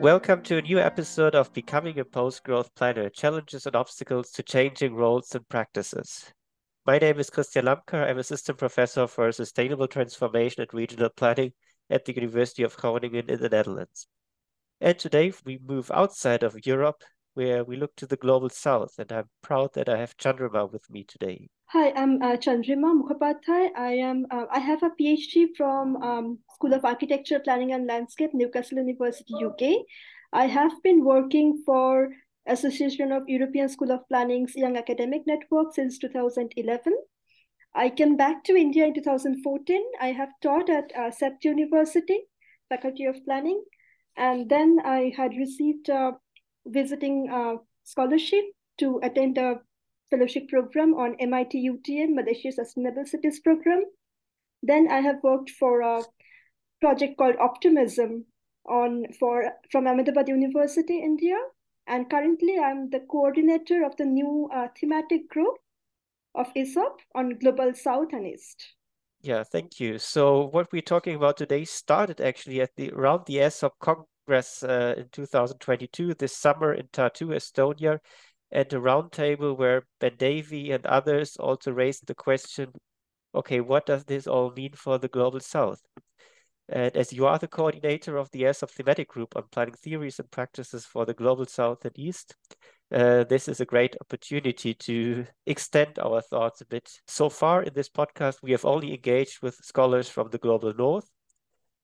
Welcome to a new episode of Becoming a Post Growth Planner Challenges and Obstacles to Changing Roles and Practices. My name is Christian Lamker. I'm Assistant Professor for Sustainable Transformation and Regional Planning at the University of Groningen in the Netherlands. And today we move outside of Europe, where we look to the global south. And I'm proud that I have Chandrima with me today. Hi, I'm uh, Chandrima Mukhopadhyay. I am. Uh, I have a PhD from um, School of Architecture, Planning and Landscape, Newcastle University, UK. I have been working for Association of European School of Planning's Young Academic Network since 2011. I came back to India in 2014. I have taught at uh, CEPT University, Faculty of Planning, and then I had received a visiting uh, scholarship to attend a fellowship program on MIT UTM, Malaysia Sustainable Cities Program. Then I have worked for a project called Optimism on for from Ahmedabad University, India. And currently I'm the coordinator of the new uh, thematic group of AESOP on Global South and East. Yeah, thank you. So what we're talking about today started actually at the around the AESOP Congress uh, in 2022 this summer in Tartu, Estonia, and a roundtable where Ben Davey and others also raised the question, okay, what does this all mean for the Global South? And as you are the coordinator of the AESOP thematic group on planning theories and practices for the Global South and East, uh, this is a great opportunity to extend our thoughts a bit. So far in this podcast, we have only engaged with scholars from the Global North,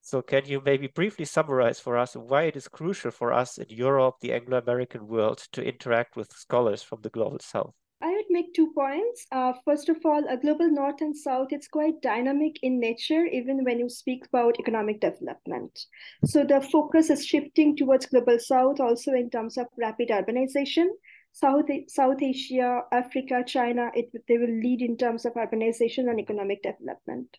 so can you maybe briefly summarize for us why it is crucial for us in Europe, the Anglo-American world, to interact with scholars from the global south? I would make two points. Uh, first of all, a global north and south, it's quite dynamic in nature, even when you speak about economic development. So the focus is shifting towards global south, also in terms of rapid urbanization. South, South Asia, Africa, China, it, they will lead in terms of urbanization and economic development.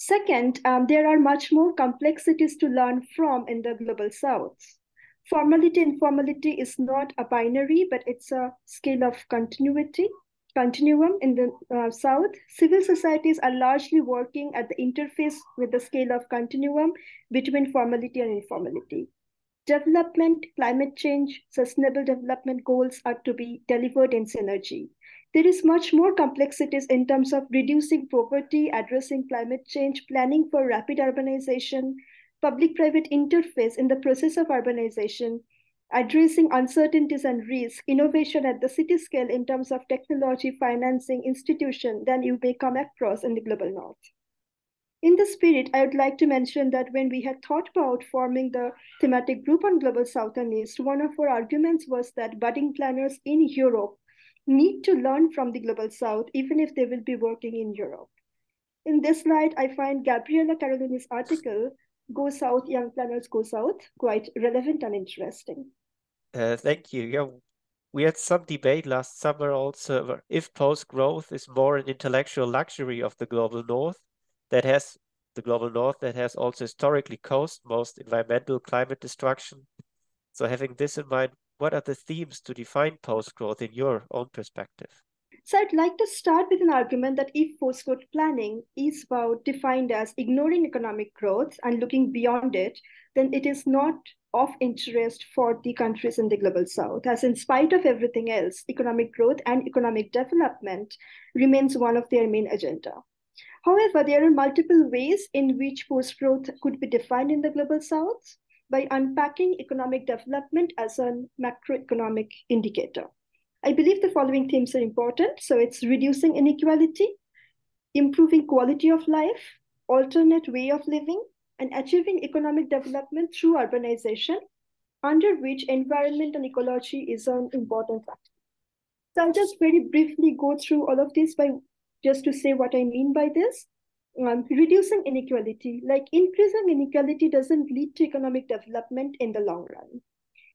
Second, um, there are much more complexities to learn from in the global south. Formality and informality is not a binary, but it's a scale of continuity, continuum in the uh, south. Civil societies are largely working at the interface with the scale of continuum between formality and informality. Development, climate change, sustainable development goals are to be delivered in synergy there is much more complexities in terms of reducing poverty, addressing climate change, planning for rapid urbanization, public-private interface in the process of urbanization, addressing uncertainties and risk, innovation at the city scale in terms of technology, financing, institution than you may come across in the global north. In the spirit, I would like to mention that when we had thought about forming the thematic group on Global South and East, one of our arguments was that budding planners in Europe need to learn from the global south, even if they will be working in Europe. In this slide, I find Gabriella Carolini's article, Go South, Young Planners Go South, quite relevant and interesting. Uh, thank you. Yeah, we had some debate last summer also if post-growth is more an intellectual luxury of the global north that has the global north that has also historically caused most environmental climate destruction. So having this in mind, what are the themes to define post-growth in your own perspective? So I'd like to start with an argument that if post-growth planning is about defined as ignoring economic growth and looking beyond it, then it is not of interest for the countries in the global south, as in spite of everything else, economic growth and economic development remains one of their main agenda. However, there are multiple ways in which post-growth could be defined in the global south by unpacking economic development as a macroeconomic indicator. I believe the following themes are important. So it's reducing inequality, improving quality of life, alternate way of living, and achieving economic development through urbanization, under which environment and ecology is an important factor. So I'll just very briefly go through all of this by just to say what I mean by this um, reducing inequality. Like increasing inequality doesn't lead to economic development in the long run.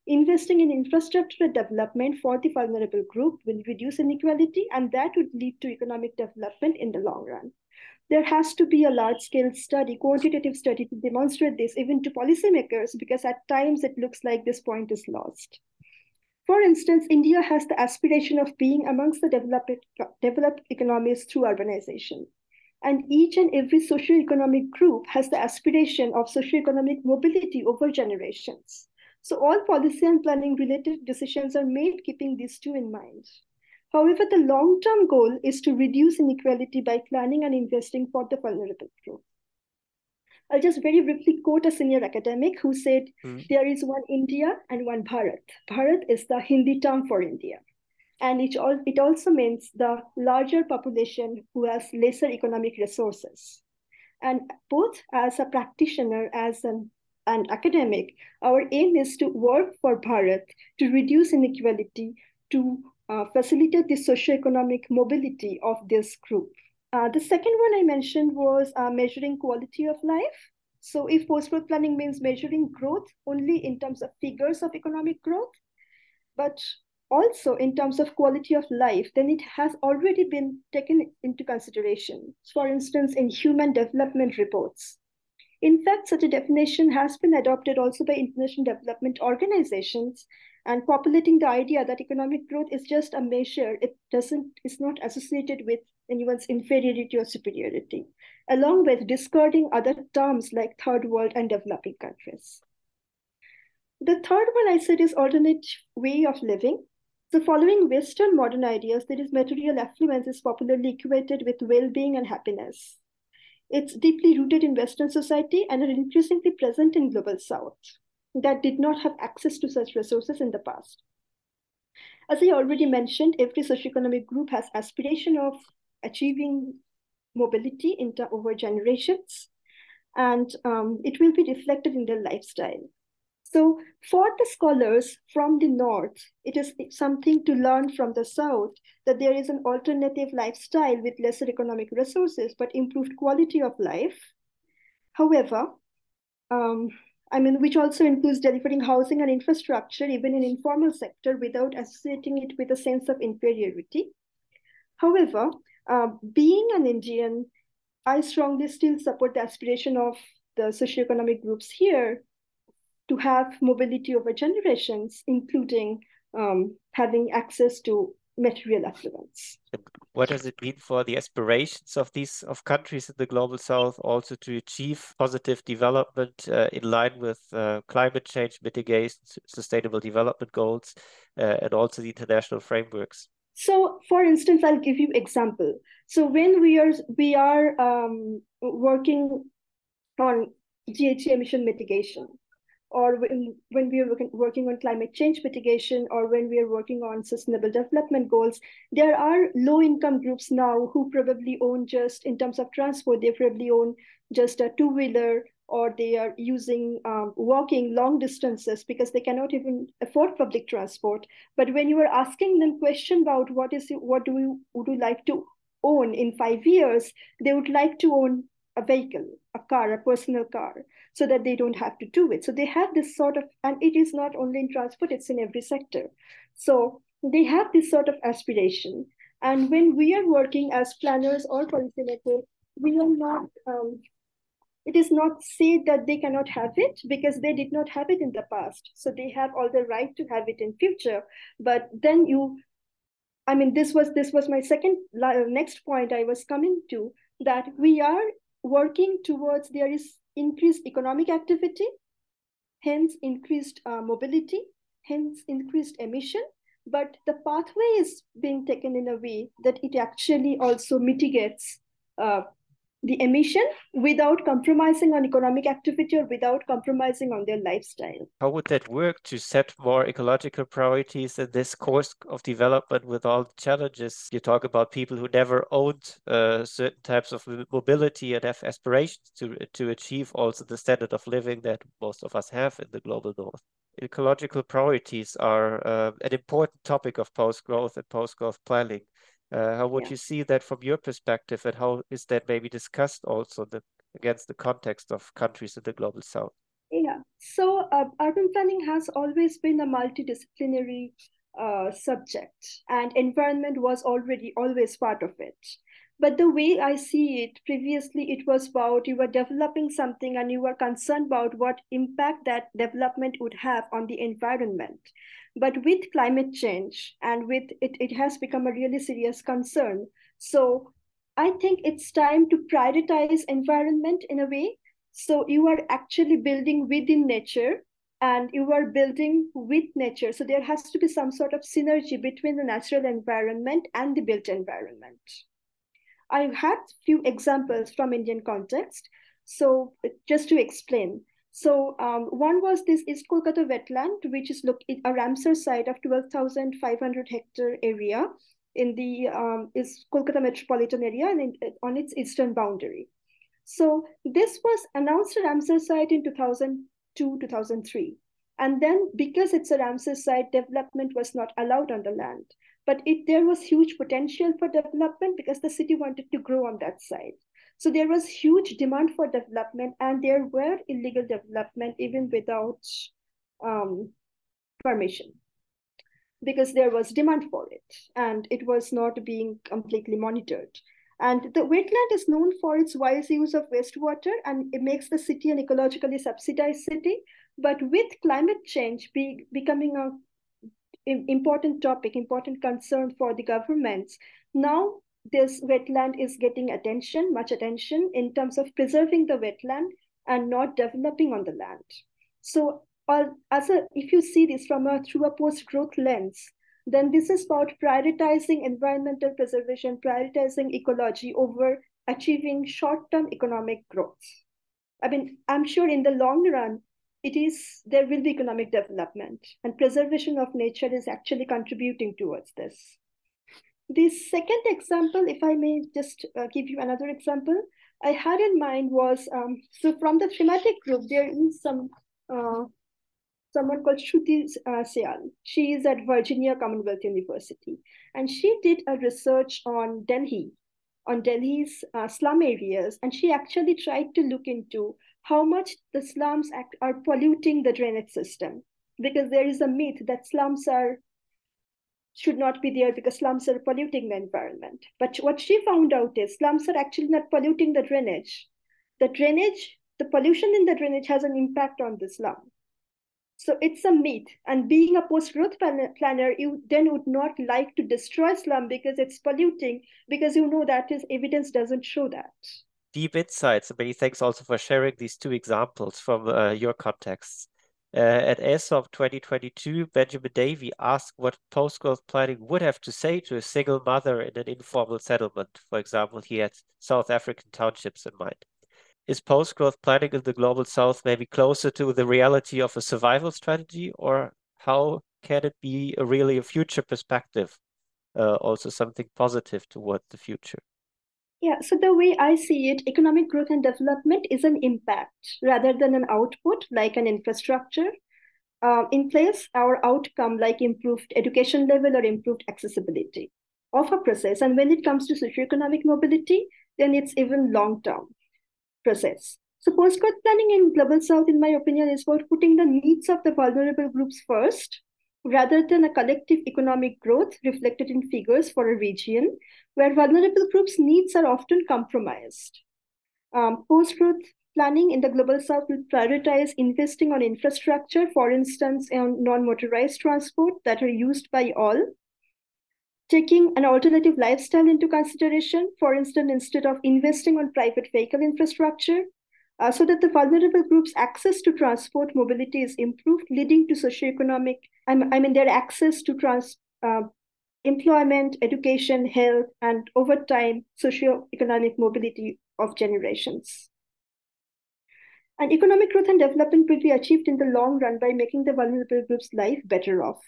Investing in infrastructure development for the vulnerable group will reduce inequality, and that would lead to economic development in the long run. There has to be a large scale study, quantitative study to demonstrate this even to policymakers, because at times it looks like this point is lost. For instance, India has the aspiration of being amongst the developed, developed economies through urbanization. And each and every socioeconomic group has the aspiration of socioeconomic mobility over generations. So all policy and planning related decisions are made keeping these two in mind. However, the long-term goal is to reduce inequality by planning and investing for the vulnerable group. I'll just very briefly quote a senior academic who said, mm. there is one India and one Bharat. Bharat is the Hindi term for India. And it, all, it also means the larger population who has lesser economic resources. And both as a practitioner, as an, an academic, our aim is to work for Bharat to reduce inequality, to uh, facilitate the socioeconomic mobility of this group. Uh, the second one I mentioned was uh, measuring quality of life. So if post-growth planning means measuring growth only in terms of figures of economic growth, but also in terms of quality of life, then it has already been taken into consideration. For instance, in human development reports. In fact, such a definition has been adopted also by international development organizations and populating the idea that economic growth is just a measure. It doesn't, is not associated with anyone's inferiority or superiority, along with discarding other terms like third world and developing countries. The third one I said is alternate way of living. So following Western modern ideas, there is material affluence is popularly equated with well-being and happiness. It's deeply rooted in Western society and are increasingly present in Global South that did not have access to such resources in the past. As I already mentioned, every socioeconomic group has aspiration of achieving mobility over generations, and um, it will be reflected in their lifestyle. So for the scholars from the North, it is something to learn from the South that there is an alternative lifestyle with lesser economic resources, but improved quality of life. However, um, I mean, which also includes delivering housing and infrastructure, even in informal sector, without associating it with a sense of inferiority. However, uh, being an Indian, I strongly still support the aspiration of the socioeconomic groups here to have mobility over generations, including um, having access to material affluence. What does it mean for the aspirations of these of countries in the global south also to achieve positive development uh, in line with uh, climate change mitigation, sustainable development goals, uh, and also the international frameworks? So, for instance, I'll give you example. So, when we are we are um, working on GHG emission mitigation, or when, when we are working, on climate change mitigation, or when we are working on sustainable development goals, there are low income groups now who probably own just in terms of transport, they probably own just a two wheeler or they are using um, walking long distances because they cannot even afford public transport. But when you are asking them question about what is what do you would you like to own in five years, they would like to own a vehicle, a car, a personal car, so that they don't have to do it. So they have this sort of, and it is not only in transport, it's in every sector. So they have this sort of aspiration. And when we are working as planners or policymakers, we are not um, it is not said that they cannot have it because they did not have it in the past so they have all the right to have it in future but then you i mean this was this was my second next point i was coming to that we are working towards there is increased economic activity hence increased uh, mobility hence increased emission. But the pathway is being taken in a way that it actually also mitigates uh, the emission without compromising on economic activity or without compromising on their lifestyle. How would that work to set more ecological priorities in this course of development with all the challenges? You talk about people who never owned uh, certain types of mobility and have aspirations to, to achieve also the standard of living that most of us have in the global north. Ecological priorities are uh, an important topic of post-growth and post-growth planning. Uh, how would yeah. you see that from your perspective, and how is that maybe discussed also the, against the context of countries in the global south? Yeah, so uh, urban planning has always been a multidisciplinary uh, subject, and environment was already always part of it. But the way I see it, previously it was about you were developing something and you were concerned about what impact that development would have on the environment. But with climate change and with it, it has become a really serious concern. So I think it's time to prioritize environment in a way. So you are actually building within nature and you are building with nature. So there has to be some sort of synergy between the natural environment and the built environment. I had few examples from Indian context. So just to explain, so um, one was this East Kolkata wetland, which is look a Ramsar site of 12,500 hectare area in the um, is Kolkata metropolitan area and in, on its eastern boundary. So this was announced a Ramsar site in 2002, 2003. And then because it's a Ramsar site, development was not allowed on the land. But it, there was huge potential for development because the city wanted to grow on that site. So there was huge demand for development and there were illegal development even without um, permission because there was demand for it and it was not being completely monitored. And the wetland is known for its wise use of wastewater and it makes the city an ecologically subsidized city. But with climate change be, becoming a important topic, important concern for the governments, now this wetland is getting attention, much attention in terms of preserving the wetland and not developing on the land. So as a, if you see this from a through a post-growth lens, then this is about prioritizing environmental preservation, prioritizing ecology over achieving short-term economic growth. I mean, I'm sure in the long run, it is there will be economic development and preservation of nature is actually contributing towards this. The second example, if I may just uh, give you another example, I had in mind was, um, so from the thematic group, there is some uh, someone called Shruti uh, Syal. She is at Virginia Commonwealth University. And she did a research on Delhi, on Delhi's uh, slum areas. And she actually tried to look into how much the slums act, are polluting the drainage system. Because there is a myth that slums are should not be there because slums are polluting the environment. But what she found out is slums are actually not polluting the drainage. The drainage, the pollution in the drainage has an impact on the slum. So it's a myth. And being a post-growth planner, you then would not like to destroy slum because it's polluting, because you know that is evidence doesn't show that. Deep insights. Many thanks also for sharing these two examples from uh, your contexts. Uh, at AESOP 2022, Benjamin Davey asked what post-growth planning would have to say to a single mother in an informal settlement. For example, he had South African townships in mind. Is post-growth planning in the Global South maybe closer to the reality of a survival strategy, or how can it be a really a future perspective, uh, also something positive toward the future? Yeah, so the way I see it, economic growth and development is an impact rather than an output like an infrastructure. Uh, in place, our outcome like improved education level or improved accessibility of a process. And when it comes to socioeconomic mobility, then it's even long term process. So post-growth planning in Global South, in my opinion, is about putting the needs of the vulnerable groups first rather than a collective economic growth reflected in figures for a region where vulnerable groups' needs are often compromised. Um, Post-growth planning in the Global South will prioritize investing on infrastructure, for instance, on non-motorized transport that are used by all, taking an alternative lifestyle into consideration, for instance, instead of investing on private vehicle infrastructure, uh, so that the vulnerable groups' access to transport mobility is improved, leading to socioeconomic, I mean, their access to trans, uh, employment, education, health, and over time, socio-economic mobility of generations. And economic growth and development will be achieved in the long run by making the vulnerable groups' life better off.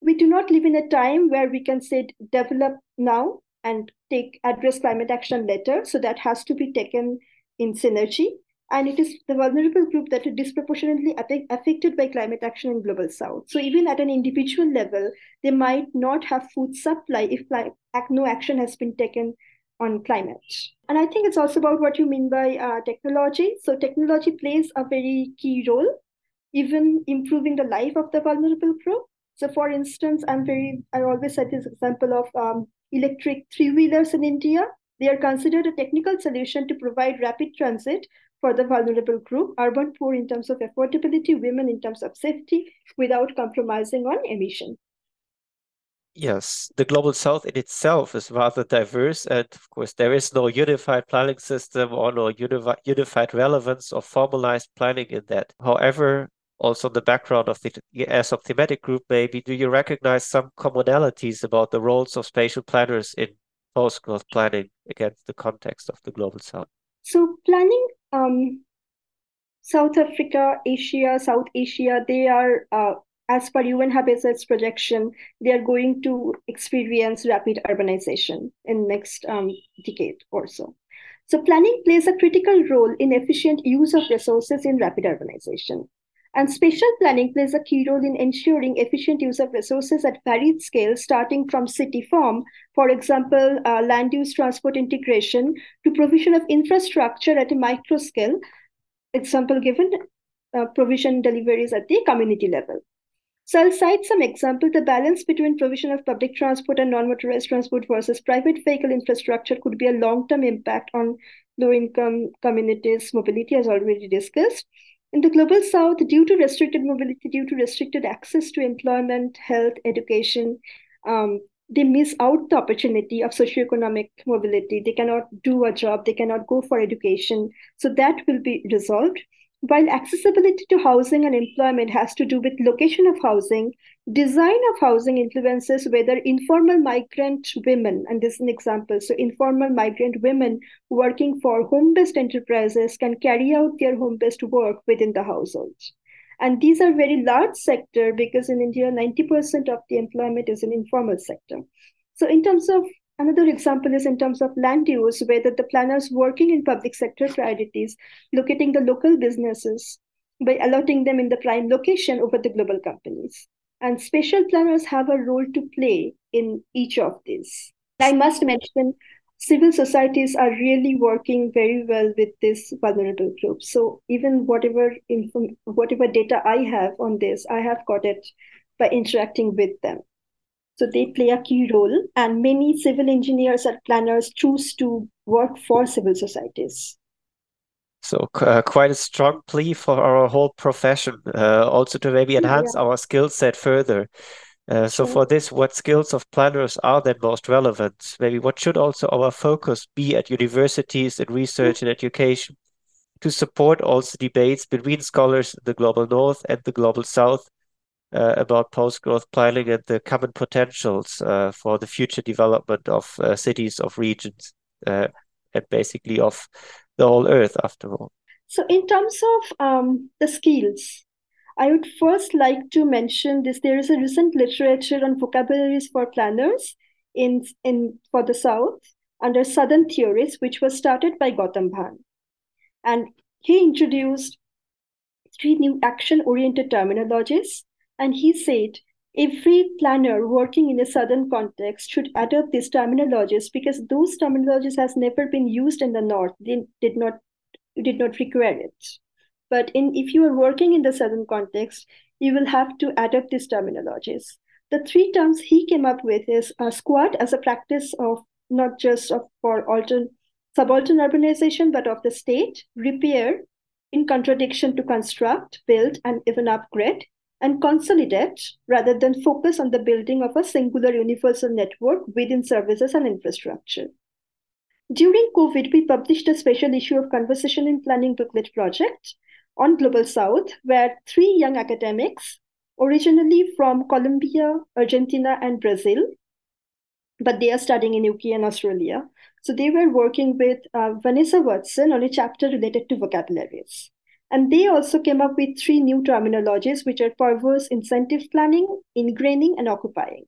We do not live in a time where we can say develop now and take address climate action later. So that has to be taken in synergy and it is the vulnerable group that are disproportionately affected by climate action in global south. So even at an individual level they might not have food supply if no action has been taken on climate. And i think it's also about what you mean by uh, technology. So technology plays a very key role even improving the life of the vulnerable group. So for instance i'm very i always set this example of um, electric three-wheelers in india. They are considered a technical solution to provide rapid transit for the vulnerable group, urban poor in terms of affordability, women in terms of safety, without compromising on emission. Yes, the global south in itself is rather diverse, and of course, there is no unified planning system or no unified relevance or formalized planning in that. However, also the background of the AESOP thematic group, maybe do you recognize some commonalities about the roles of spatial planners in post-growth planning against the context of the global south? So planning um, South Africa, Asia, South Asia, they are, uh, as per UN Habitat's projection, they are going to experience rapid urbanization in next um, decade or so. So planning plays a critical role in efficient use of resources in rapid urbanization. And spatial planning plays a key role in ensuring efficient use of resources at varied scales, starting from city form, for example, uh, land use transport integration, to provision of infrastructure at a micro scale, example given, uh, provision deliveries at the community level. So I'll cite some examples. The balance between provision of public transport and non-motorized transport versus private vehicle infrastructure could be a long-term impact on low-income communities' mobility, as already discussed. In the global south, due to restricted mobility, due to restricted access to employment, health, education, um, they miss out the opportunity of socioeconomic mobility. They cannot do a job, they cannot go for education. So that will be resolved. While accessibility to housing and employment has to do with location of housing, design of housing influences whether informal migrant women, and this is an example, so informal migrant women working for home-based enterprises can carry out their home-based work within the household. And these are very large sector because in India, 90% of the employment is in informal sector. So in terms of Another example is in terms of land use, whether the planners working in public sector priorities, locating the local businesses by allotting them in the prime location over the global companies. And spatial planners have a role to play in each of these. I must mention civil societies are really working very well with this vulnerable group. So even whatever inform- whatever data I have on this, I have got it by interacting with them. So they play a key role, and many civil engineers or planners choose to work for civil societies. So uh, quite a strong plea for our whole profession, uh, also to maybe enhance yeah. our skill set further. Uh, so for this, what skills of planners are then most relevant? Maybe what should also our focus be at universities in research and education to support also debates between scholars in the global north and the global south uh, about post-growth planning and the common potentials uh, for the future development of uh, cities, of regions, uh, and basically of the whole earth after all. So in terms of um, the skills, I would first like to mention this. There is a recent literature on vocabularies for planners in, in for the South under Southern theories, which was started by Gautam Bhan. And he introduced three new action-oriented terminologies and he said, every planner working in a southern context should adopt these terminologies because those terminologies has never been used in the north. They did not did not require it. But in if you are working in the southern context, you will have to adopt these terminologies. The three terms he came up with is a squat as a practice of not just of for altern, subaltern urbanization, but of the state, repair, in contradiction to construct, build, and even upgrade, and consolidate rather than focus on the building of a singular universal network within services and infrastructure. During COVID, we published a special issue of Conversation in Planning booklet project on Global South, where three young academics, originally from Colombia, Argentina, and Brazil, but they are studying in UK and Australia. So they were working with uh, Vanessa Watson on a chapter related to vocabularies. And they also came up with three new terminologies, which are perverse incentive planning, ingraining, and occupying.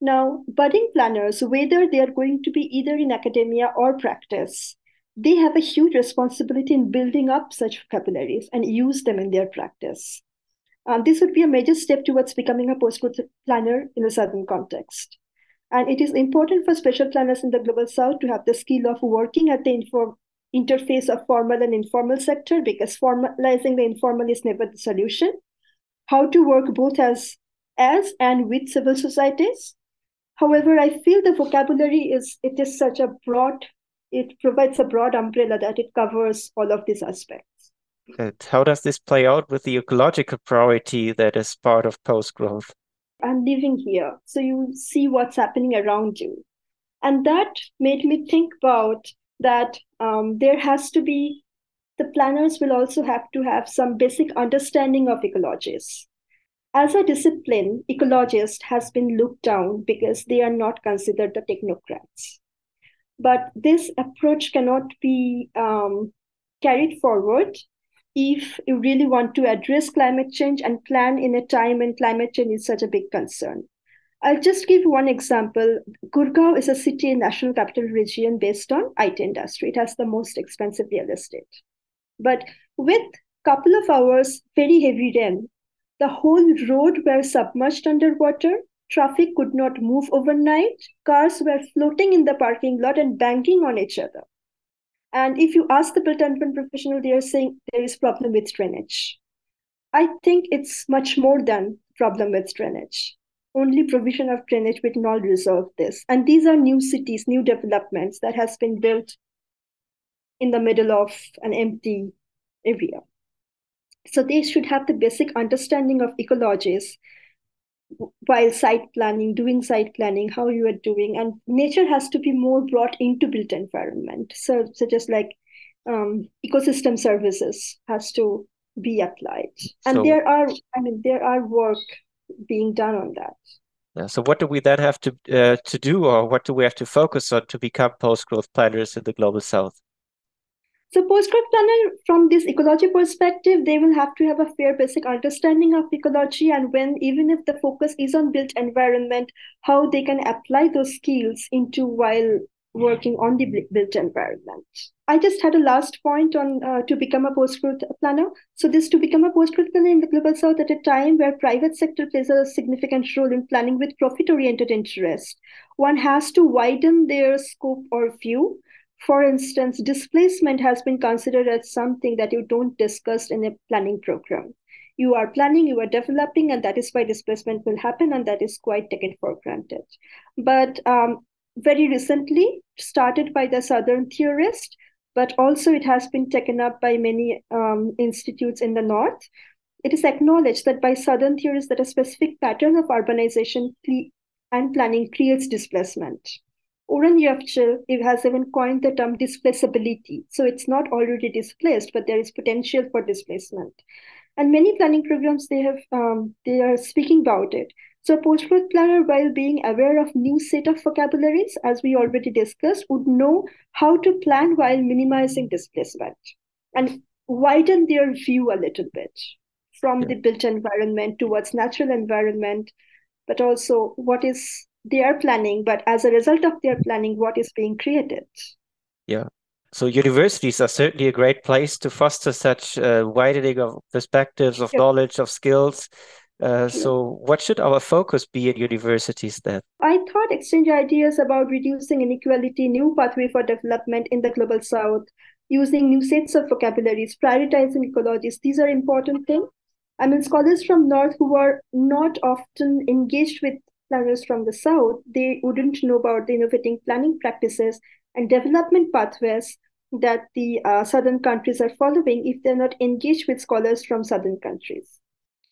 Now, budding planners, whether they are going to be either in academia or practice, they have a huge responsibility in building up such vocabularies and use them in their practice. Um, this would be a major step towards becoming a post-growth planner in a southern context. And it is important for spatial planners in the global south to have the skill of working at the info interface of formal and informal sector because formalizing the informal is never the solution. How to work both as as and with civil societies. However, I feel the vocabulary is it is such a broad, it provides a broad umbrella that it covers all of these aspects. And how does this play out with the ecological priority that is part of post growth? I'm living here, so you see what's happening around you. And that made me think about that um, there has to be the planners will also have to have some basic understanding of ecologies. As a discipline, ecologist has been looked down because they are not considered the technocrats. But this approach cannot be um, carried forward if you really want to address climate change and plan in a time when climate change is such a big concern. I'll just give one example. Gurgaon is a city in National Capital Region based on IT industry. It has the most expensive real estate. But with couple of hours very heavy rain, the whole road were submerged underwater. Traffic could not move overnight. Cars were floating in the parking lot and banging on each other. And if you ask the built environment professional, they are saying there is problem with drainage. I think it's much more than problem with drainage. Only provision of drainage will not resolve this. And these are new cities, new developments that has been built in the middle of an empty area. So they should have the basic understanding of ecologies while site planning, doing site planning, how you are doing, and nature has to be more brought into built environment. So such as like um, ecosystem services has to be applied, and so, there are, I mean, there are work being done on that. Yeah, so what do we then have to uh, to do, or what do we have to focus on to become post growth planners in the global south? So post growth planner, from this ecology perspective, they will have to have a fair basic understanding of ecology and when, even if the focus is on built environment, how they can apply those skills into while working on the built environment. I just had a last point on uh, to become a post-growth planner. So this to become a post-growth planner in the global south at a time where private sector plays a significant role in planning with profit-oriented interest, one has to widen their scope or view for instance, displacement has been considered as something that you don't discuss in a planning program. You are planning, you are developing, and that is why displacement will happen, and that is quite taken for granted. But um, very recently, started by the Southern theorist, but also it has been taken up by many um, institutes in the North. It is acknowledged that by Southern theorists that a specific pattern of urbanization and planning creates displacement. Oren Yiftachel has even coined the term displaceability. So it's not already displaced, but there is potential for displacement. And many planning programs they have um, they are speaking about it. So post-growth planner, while being aware of new set of vocabularies, as we already discussed, would know how to plan while minimizing displacement and widen their view a little bit from yeah. the built environment towards natural environment, but also what is they are planning, but as a result of their planning, what is being created? Yeah. So universities are certainly a great place to foster such uh, widening of perspectives, of knowledge, of skills. Uh, so, what should our focus be in universities then? I thought exchange ideas about reducing inequality, new pathway for development in the global south, using new sets of vocabularies, prioritizing ecologies. These are important things. I mean, scholars from North who are not often engaged with planners from the South, they wouldn't know about the innovating planning practices and development pathways that the uh, Southern countries are following if they're not engaged with scholars from Southern countries.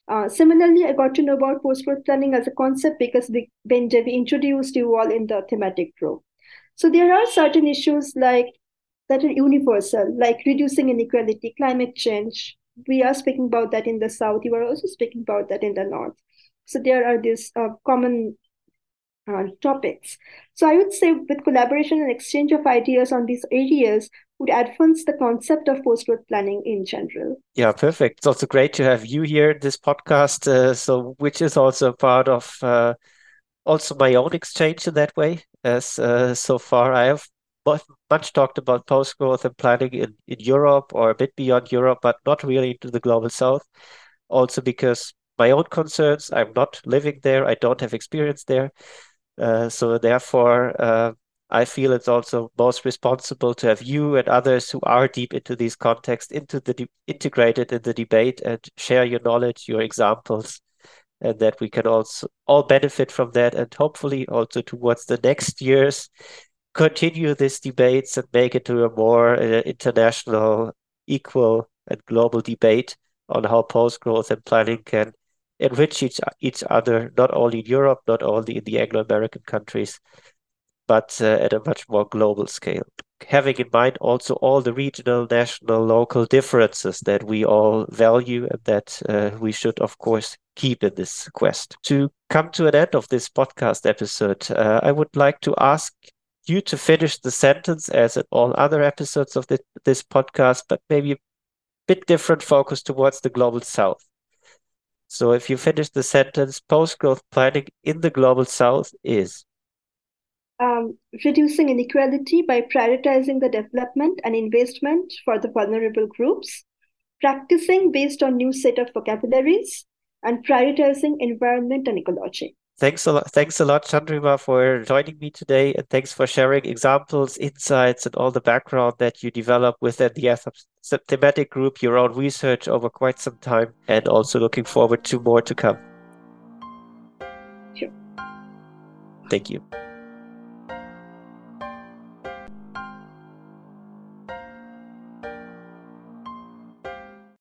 Uh, similarly, I got to know about post-growth planning as a concept because Ben Davey introduced you all in the thematic group. So there are certain issues like that are universal, like reducing inequality, climate change. We are speaking about that in the South. You are also speaking about that in the North. So there are these uh, common uh, topics. So I would say with collaboration and exchange of ideas on these areas would advance the concept of post-growth planning in general. Yeah, perfect. It's also great to have you here this podcast. Uh, so which is also part of uh, also my own exchange in that way. As uh, so far I have much talked about post-growth and planning in, in Europe or a bit beyond Europe, but not really into the global south. Also because my own concerns. I'm not living there. I don't have experience there. Uh, so therefore, uh, I feel it's also most responsible to have you and others who are deep into these contexts, into the integrated in the debate, and share your knowledge, your examples, and that we can also all benefit from that, and hopefully also towards the next years continue these debates and make it to a more uh, international, equal, and global debate on how post growth and planning can enrich each, each other, not only in Europe, not only in the Anglo American countries, but uh, at a much more global scale. having in mind also all the regional, national, local differences that we all value and that uh, we should, of course, keep in this quest. To come to an end of this podcast episode, uh, I would like to ask you to finish the sentence as in all other episodes of this, this podcast, but maybe a bit different focus towards the global south. So if you finish the sentence, post-growth planning in the global south is um, reducing inequality by prioritizing the development and investment for the vulnerable groups, practicing based on new set of vocabularies, and prioritizing environment and ecology. Thanks a lot. Thanks a lot, Chandrima, for joining me today, and thanks for sharing examples, insights, and all the background that you developed within the thematic group, your own research over quite some time, and also looking forward to more to come. Sure. Thank you.